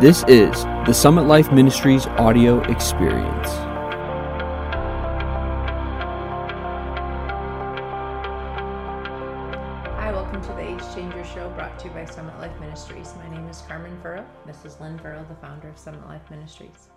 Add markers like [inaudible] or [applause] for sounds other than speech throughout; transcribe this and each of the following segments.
This is the Summit Life Ministries audio experience. Hi, welcome to the Age Changer Show brought to you by Summit Life Ministries. My name is Carmen Furrow. This is Lynn Furrow, the founder of Summit Life Ministries.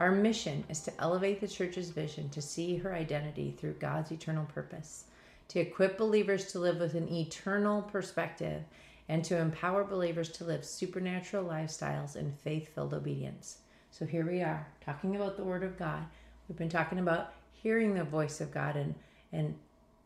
Our mission is to elevate the church's vision to see her identity through God's eternal purpose, to equip believers to live with an eternal perspective, and to empower believers to live supernatural lifestyles in faith filled obedience. So here we are talking about the Word of God. We've been talking about hearing the voice of God and, and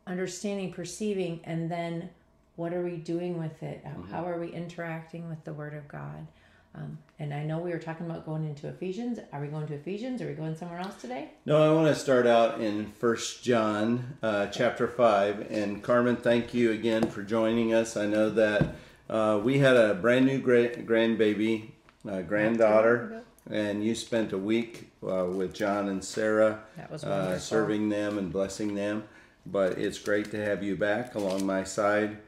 understanding, perceiving, and then what are we doing with it? How are we interacting with the Word of God? Um, and I know we were talking about going into Ephesians. Are we going to Ephesians? Are we going somewhere else today? No, I want to start out in First John, uh, chapter five. And Carmen, thank you again for joining us. I know that uh, we had a brand new gra- grandbaby, uh, granddaughter, and you spent a week uh, with John and Sarah, That was uh, wonderful. serving them and blessing them. But it's great to have you back along my side,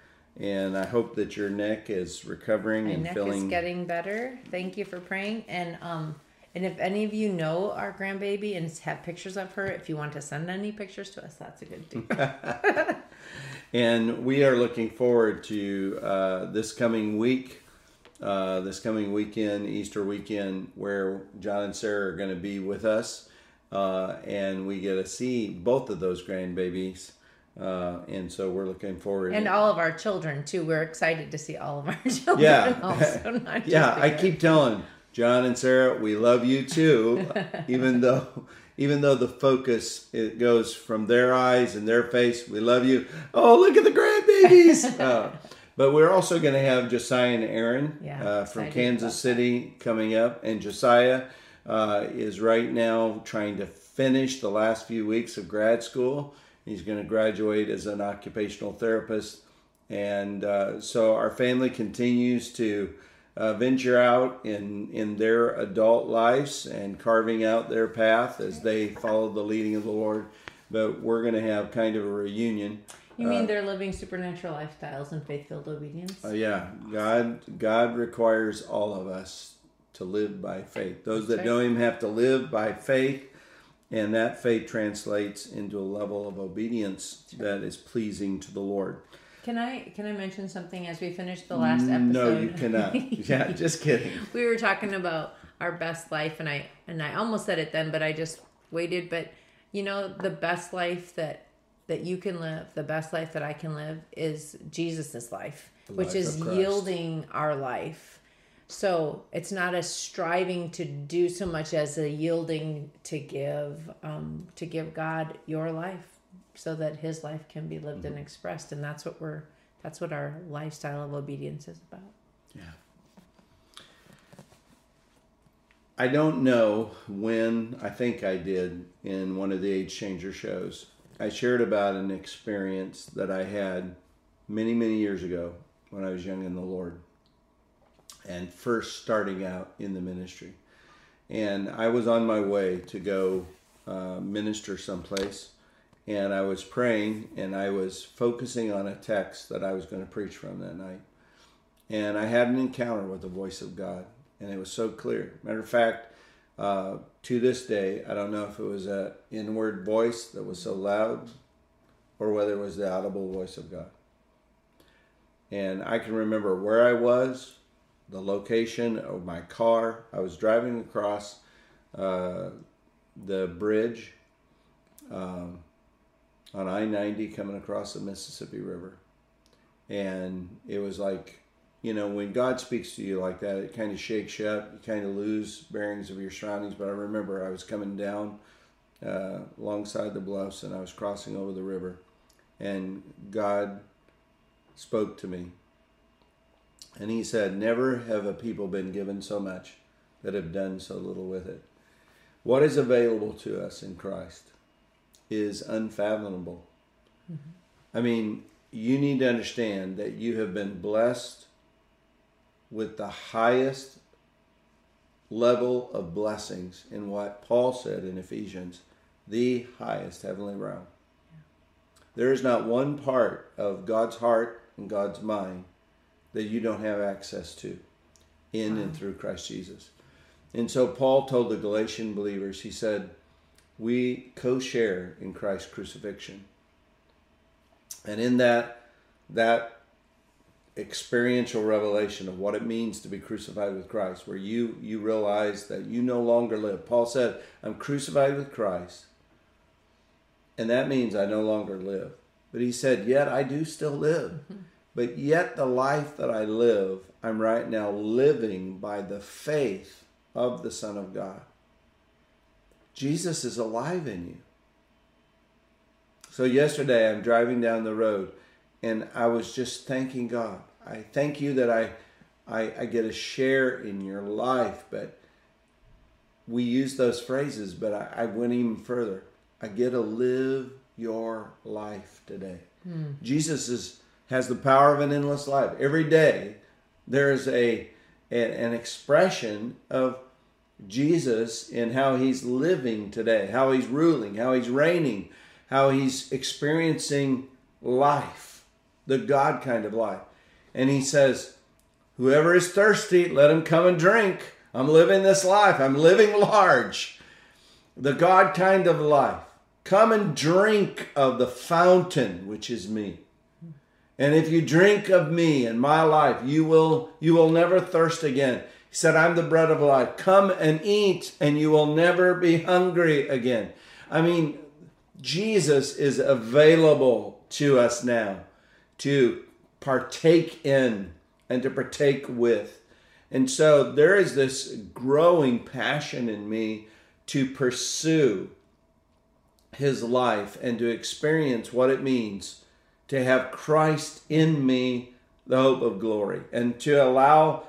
and I hope that your neck is recovering My and neck feeling. is getting better. Thank you for praying. And um, and if any of you know our grandbaby and have pictures of her, if you want to send any pictures to us, that's a good deal. [laughs] [laughs] And we are looking forward to uh, this coming week, uh, this coming weekend, Easter weekend, where John and Sarah are going to be with us. Uh, and we get to see both of those grandbabies. Uh, and so we're looking forward. and all of our children too. We're excited to see all of our [laughs] children. Yeah. Also, not yeah, I keep telling John and Sarah, we love you too, [laughs] even though even though the focus it goes from their eyes and their face, we love you. Oh, look at the grandbabies! [laughs] uh, but we're also going to have Josiah and Aaron Yeah, uh, from Kansas. City coming up, and Josiah uh, is right now trying to finish the last few weeks of grad school. He's going to graduate as an occupational therapist and uh, so our family continues to uh, venture out in in their adult lives and carving out their path as they follow the leading of the Lord. But we're going to have kind of a reunion. You mean they're living supernatural lifestyles in faith-filled obedience? Uh, yeah, God God requires all of us to live by faith. Those that know Him have to live by faith, and that faith translates into a level of obedience that is pleasing to the Lord. Can I can I mention something as we finish the last episode? No, you cannot. [laughs] yeah, just kidding. we were talking about our best life and I and I almost said it then but I just waited but you know the best life that that you can live the best life that I can live is Jesus's life which life is yielding our life so it's not a striving to do so much as a yielding to give um, to give God your life so that his life can be lived Mm-hmm. and expressed and that's what we're that's what our lifestyle of obedience is about Yeah. I don't know when, I think I did in one of the Age Changer shows. I shared about an experience that I had many, many years ago when I was young in the Lord and first starting out in the ministry. And I was on my way to go uh, minister someplace. And I was praying and I was focusing on a text that I was going to preach from that night and I had an encounter with the voice of God, and it was so clear. Matter of fact, uh, to this day, I don't know if it was an inward voice that was so loud, or whether it was the audible voice of God. And I can remember where I was, the location of my car. I was driving across uh, the bridge um, on I 90 coming across the Mississippi River. And it was like, you know, when God speaks to you like that, it kind of shakes you up. You kind of lose bearings of your surroundings. But I remember I was coming down uh, alongside the bluffs and I was crossing over the river. And God spoke to me. And He said, Never have a people been given so much that have done so little with it. What is available to us in Christ is unfathomable. Mm-hmm. I mean, you need to understand that you have been blessed with the highest level of blessings in what Paul said in Ephesians, the highest heavenly realm. There is not one part of God's heart and God's mind that you don't have access to in and through Christ Jesus. And so Paul told the Galatian believers, he said, we co share in Christ's crucifixion. And in that, that experiential revelation of what it means to be crucified with Christ, where you, you realize that you no longer live. Paul said, I'm crucified with Christ, and that means I no longer live. But he said, Yet I do still live. Mm-hmm. But yet the life that I live, I'm right now living by the faith of the Son of God. Jesus is alive in you. So yesterday I'm driving down the road and I was just thanking God. I thank you that I, I, I get a share in your life, but we use those phrases, but I, I went even further. I get to live your life today. Mm. Jesus is, has the power of an endless life. Every day there is a, a an expression of Jesus in how he's living today, how he's ruling, how he's reigning, how he's experiencing life, the God kind of life. And he says, Whoever is thirsty, let him come and drink. I'm living this life. I'm living large. The God kind of life. Come and drink of the fountain, which is me. And if you drink of me and my life, you will you will never thirst again. He said, I'm the bread of life. Come and eat, and you will never be hungry again. I mean, Jesus is available to us now to partake in and to partake with. And so there is this growing passion in me to pursue his life and to experience what it means to have Christ in me, the hope of glory, and to allow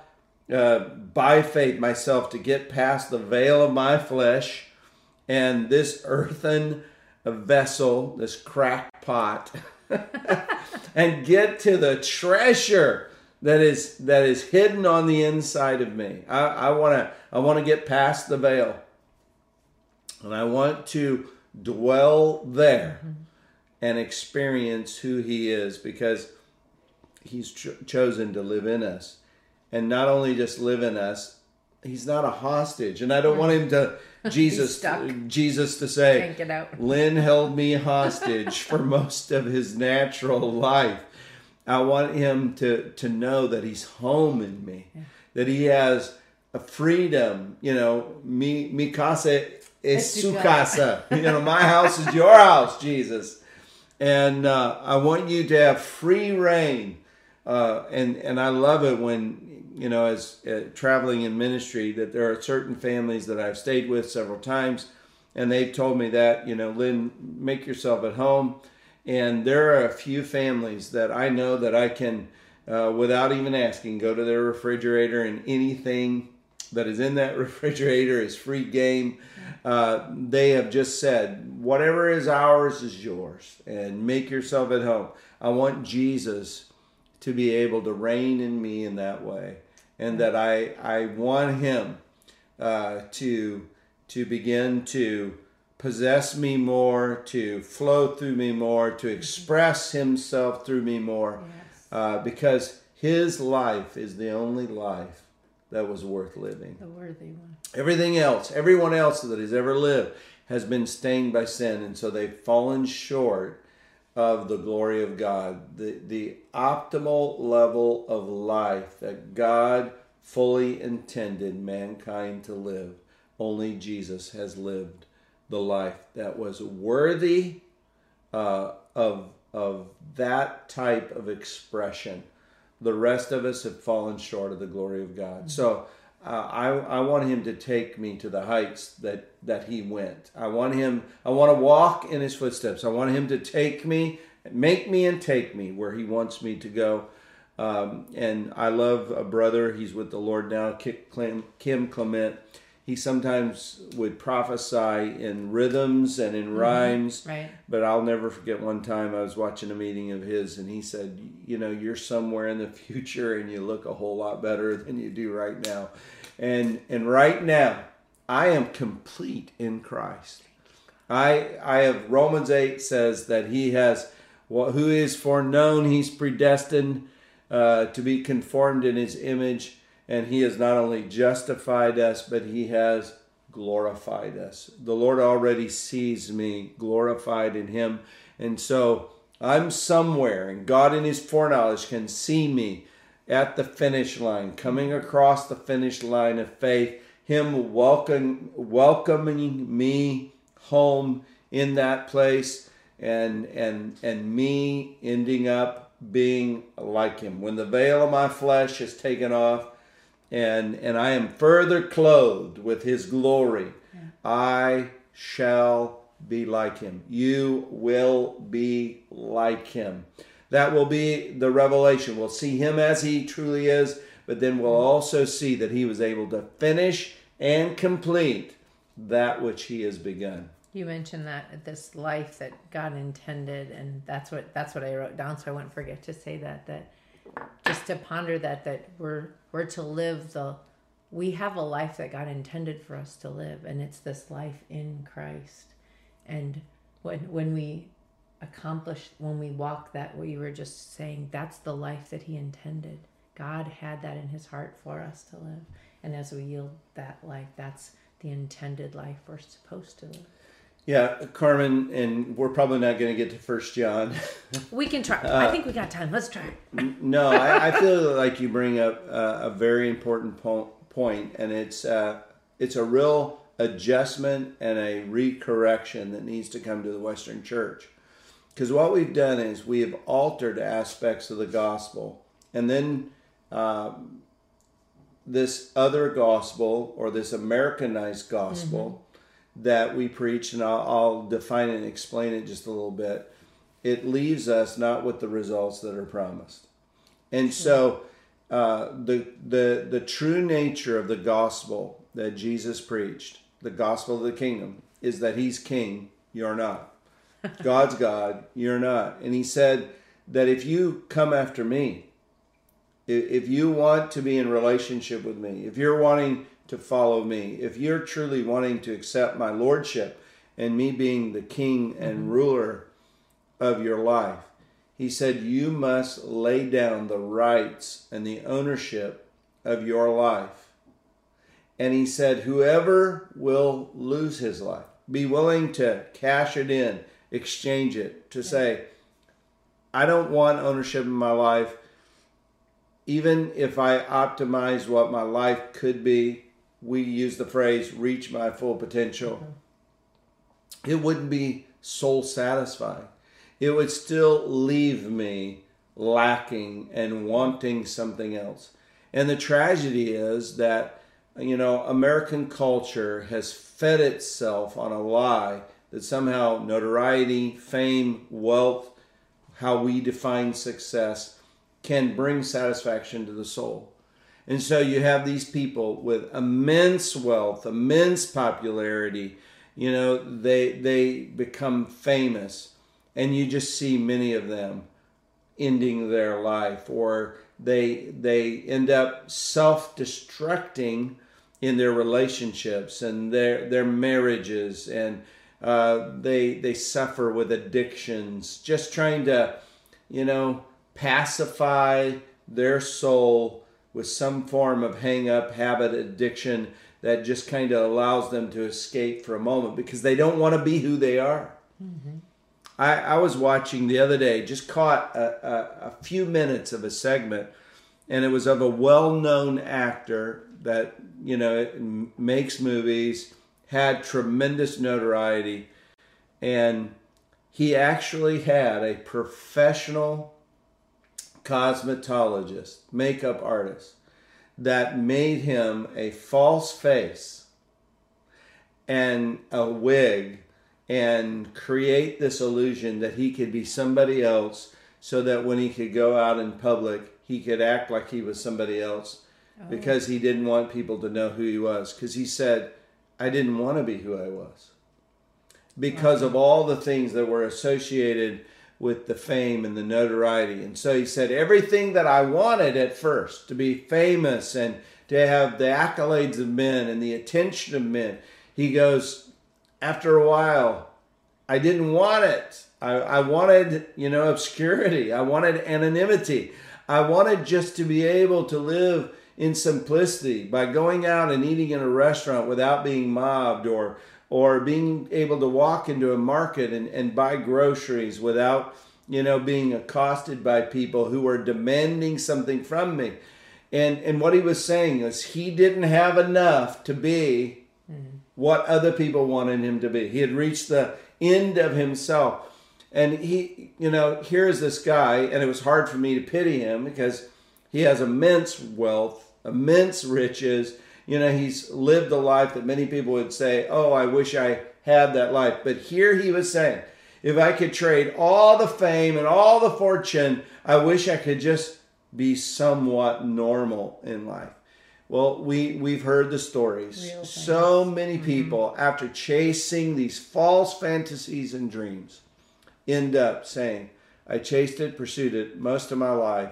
uh, by faith myself to get past the veil of my flesh and this earthen vessel, this crack pot, [laughs] and get to the treasure that is that is hidden on the inside of me. I want to I want to get past the veil, and I want to dwell there and experience who He is because He's cho- chosen to live in us, and not only just live in us. He's not a hostage, and I don't want him to [laughs] Jesus Jesus to say Can't get out. Lynn held me hostage for [laughs] most of his natural life. I want him to to know that he's home in me, yeah. that he has a freedom. You know, mi mi casa es su casa. you know, my house is your house, [laughs] Jesus. And uh, I want you to have free reign. Uh, and and I love it when you know as uh, traveling in ministry that there are certain families that I've stayed with several times, and they've told me that you know Lynn, make yourself at home. And there are a few families that I know that I can, uh, without even asking, go to their refrigerator and anything that is in that [laughs] refrigerator is free game. Uh, they have just said, whatever is ours is yours, and make yourself at home. I want Jesus to be able to reign in me in that way, and that I I want Him uh, to to begin to possess me more, to flow through me more, to express Himself through me more, yes. uh, because His life is the only life that was worth living. The worthy one. Everything else, everyone else that has ever lived, has been stained by sin, and so they've fallen short of the glory of God. The, the optimal level of life that God fully intended mankind to live. Only Jesus has lived the life that was worthy uh, of, of that type of expression the rest of us have fallen short of the glory of God. So uh, I, I want him to take me to the heights that, that he went. I want him, I want to walk in his footsteps. I want him to take me, make me and take me where he wants me to go. Um, and I love a brother, he's with the Lord now, Kim Clement he sometimes would prophesy in rhythms and in mm-hmm. rhymes. Right. But I'll never forget one time I was watching a meeting of his and he said, You know, you're somewhere in the future and you look a whole lot better than you do right now. And and right now, I am complete in Christ. I I have Romans 8 says that he has well, who is foreknown, he's predestined uh, to be conformed in his image And he has not only justified us, but he has glorified us. The Lord already sees me glorified in him. And so I'm somewhere, and God in his foreknowledge can see me at the finish line, coming across the finish line of faith, him welcome, welcoming me home in that place and and and me ending up being like him when the veil of my flesh is taken off and and I am further clothed with his glory. Yeah. I shall be like him. You will be like him. That will be the revelation. We'll see him as he truly is but then we'll mm-hmm. also see that he was able to finish and complete that which he has begun. You mentioned that this life that God intended, and that's what that's what I wrote down, so I wouldn't forget to say that. That just to ponder that that we're we're to live the we have a life that God intended for us to live, and it's this life in Christ. And when when we accomplish when we walk that way, you were just saying that's the life that He intended. God had that in His heart for us to live, and as we yield that life, that's the intended life we're supposed to live. Yeah, Carmen, and we're probably not going to get to First John. we can try. Uh, I think we got time. Let's try. no, I, I, feel like you bring up uh, a very important po- point, and it's uh, it's a real adjustment and a recorrection that needs to come to the Western Church. Because what we've done is we have altered aspects of the gospel, and then um, this other gospel or this Americanized gospel. Mm-hmm that we preach, and I'll, I'll define it and explain it just a little bit, it leaves us not with the results that are promised. And so, uh, the the the true nature of the gospel that Jesus preached, the gospel of the kingdom, is that He's King, you're not. [laughs] God's God, you're not. And He said that if you come after me, if you want to be in relationship with me, if you're wanting to follow me, if you're truly wanting to accept my lordship and me being the king and mm-hmm. ruler of your life, he said, you must lay down the rights and the ownership of your life. And he said, whoever will lose his life, be willing to cash it in, exchange it, to say, I don't want ownership in my life. Even if I optimize what my life could be, we use the phrase reach my full potential, mm-hmm. it wouldn't be soul satisfying. It would still leave me lacking and wanting something else. And the tragedy is that, you know, American culture has fed itself on a lie that somehow notoriety, fame, wealth, how we define success can bring satisfaction to the soul. And so you have these people with immense wealth, immense popularity. You know, they they become famous, and you just see many of them ending their life, or they they end up self-destructing in their relationships and their their marriages, and uh, they they suffer with addictions, just trying to, you know, pacify their soul with some form of hang up, habit, addiction that just kind of allows them to escape for a moment because they don't want to be who they are. Mm-hmm. I, I, was watching the other day, just caught a, a, a few minutes of a segment, and it was of a well known actor that, you know, makes movies, had tremendous notoriety, and he actually had a professional cosmetologist, makeup artist, that made him a false face and a wig and create this illusion that he could be somebody else so that when he could go out in public, he could act like he was somebody else oh. because he didn't want people to know who he was. Because he said, I didn't want to be who I was. Because of all the things that were associated with the fame and the notoriety. And so he said, everything that I wanted at first to be famous and to have the accolades of men and the attention of men, he goes, after a while, I didn't want it. I, I wanted, you know, obscurity. I wanted anonymity. I wanted just to be able to live in simplicity by going out and eating in a restaurant without being mobbed or or being able to walk into a market and, and buy groceries without you know being accosted by people who were demanding something from me. And and what he was saying is he didn't have enough to be what other people wanted him to be. He had reached the end of himself. And he you know here's this guy and it was hard for me to pity him because he has immense wealth immense riches you know he's lived a life that many people would say oh i wish i had that life. But here he was saying if i could trade all the fame and all the fortune i wish i could just be somewhat normal in life. Well we we've heard the stories. So many mm-hmm. people after chasing these false fantasies and dreams end up saying i chased it pursued it most of my life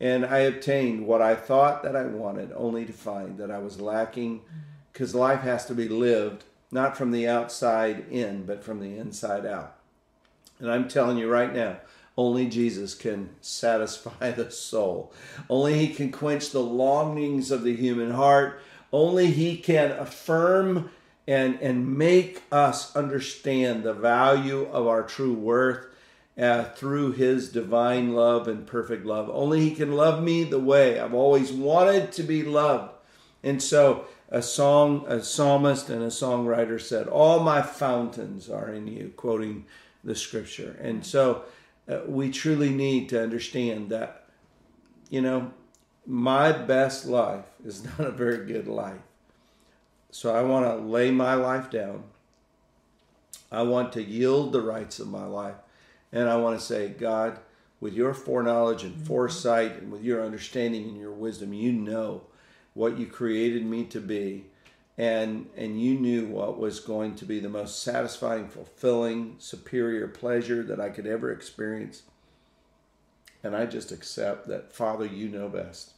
and I obtained what I thought that I wanted, only to find that I was lacking because life has to be lived not from the outside in, but from the inside out. And I'm telling you right now, only Jesus can satisfy the soul. Only He can quench the longings of the human heart. Only He can affirm and, and make us understand the value of our true worth uh, through his divine love and perfect love. Only he can love me the way I've always wanted to be loved. And so a song, a psalmist and a songwriter said, All my fountains are in you, quoting the scripture. And so uh, we truly need to understand that, you know, my best life is [laughs] not a very good life. So I want to lay my life down. I want to yield the rights of my life. And I want to say, God, with your foreknowledge and mm-hmm. foresight and with your understanding and your wisdom, you know what you created me to be. And, and you knew what was going to be the most satisfying, fulfilling, superior pleasure that I could ever experience. And I just accept that, Father, you know best.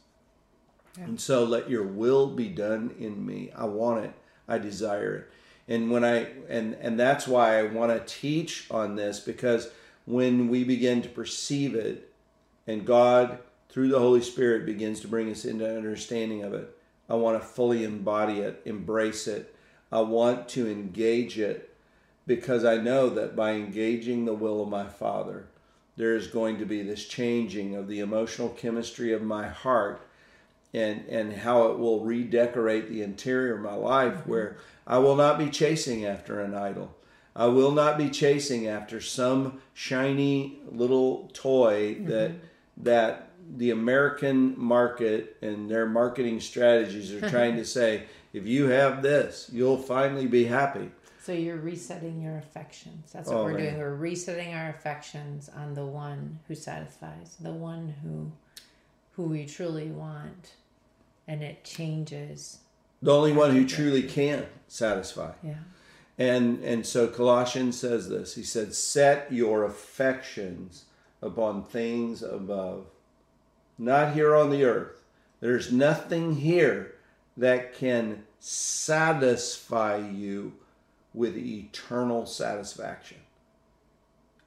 And so let your will be done in me. I want it. I desire it. And when I and and that's why I want to teach on this because when we begin to perceive it and God through the Holy Spirit begins to bring us into understanding of it, I want to fully embody it, embrace it. I want to engage it because I know that by engaging the will of my Father, there is going to be this changing of the emotional chemistry of my heart and and how it will redecorate the interior of my life where I will not be chasing after an idol. I will not be chasing after some shiny little toy that mm-hmm. that the American market and their marketing strategies are trying to [laughs] say if you have this, you'll finally be happy. So you're resetting your affections. That's what Oh, we're man. doing. We're resetting our affections on the one who satisfies, the one who who we truly want, and it changes. The only one who truly can satisfy. Yeah. And and so Colossians says this. He said, "Set your affections upon things above, not here on the earth. There's nothing here that can satisfy you with eternal satisfaction.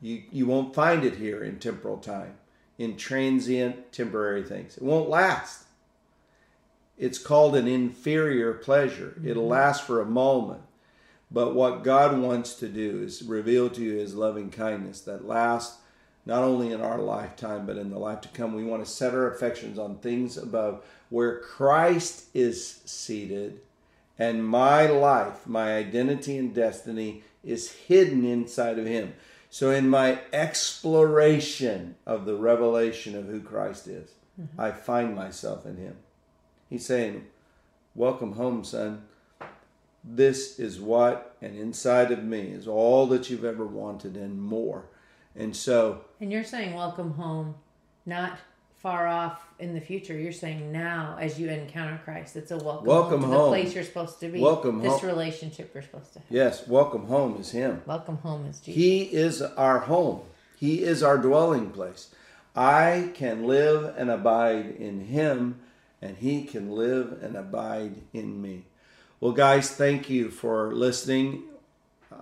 You you won't find it here in temporal time, in transient temporary things. It won't last. It's called an inferior pleasure. It'll mm-hmm. last for a moment. But what God wants to do is reveal to you his loving kindness that lasts not only in our lifetime, but in the life to come. We want to set our affections on things above where Christ is seated and my life, my identity and destiny is hidden inside of him. So, in my exploration of the revelation of who Christ is, mm-hmm. I find myself in him. He's saying, Welcome home, son. This is what, and inside of me is all that you've ever wanted and more. And so, And you're saying welcome home, not far off in the future. You're saying now as you encounter Christ, it's a welcome, Welcome home home. the place you're supposed to be. Welcome this home. relationship you're supposed to have. yes, welcome home is him. Welcome home is Jesus. He is our home, He is our dwelling place. I can live and abide in Him, and He can live and abide in me. Well, guys, thank you for listening.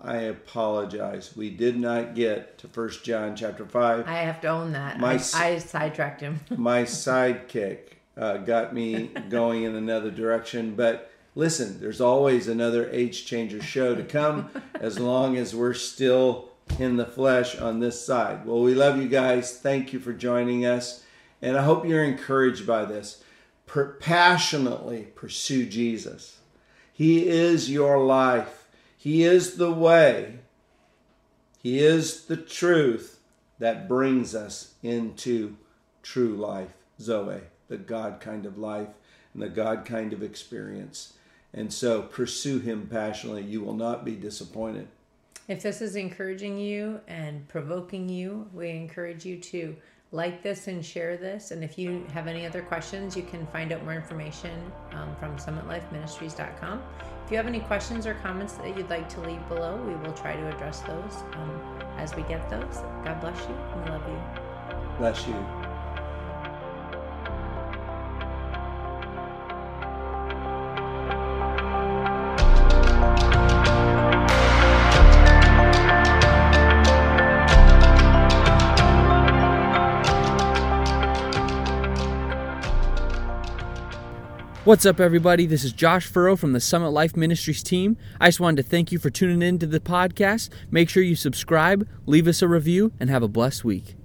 I apologize. We did not get to First John chapter 5. I have to own that. My I, I sidetracked him. [laughs] my sidekick uh, got me going in another direction. But listen, there's always another age changer show to come [laughs] as long as we're still in the flesh on this side. Well, we love you guys. Thank you for joining us. And I hope you're encouraged by this. Per- passionately pursue Jesus. He is your life, He is the way, He is the truth that brings us into true life, Zoe, the God kind of life and the God kind of experience. And so pursue Him passionately. You will not be disappointed. If this is encouraging you and provoking you, we encourage you to like this and share this. And if you have any other questions, you can find out more information um, from summitlifeministries.com. If you have any questions or comments that you'd like to leave below, we will try to address those um, as we get those. God bless you. We love you. Bless you. What's up, everybody? This is Josh Furrow from the Summit Life Ministries team. I just wanted to thank you for tuning in to the podcast. Make sure you subscribe, leave us a review, and have a blessed week.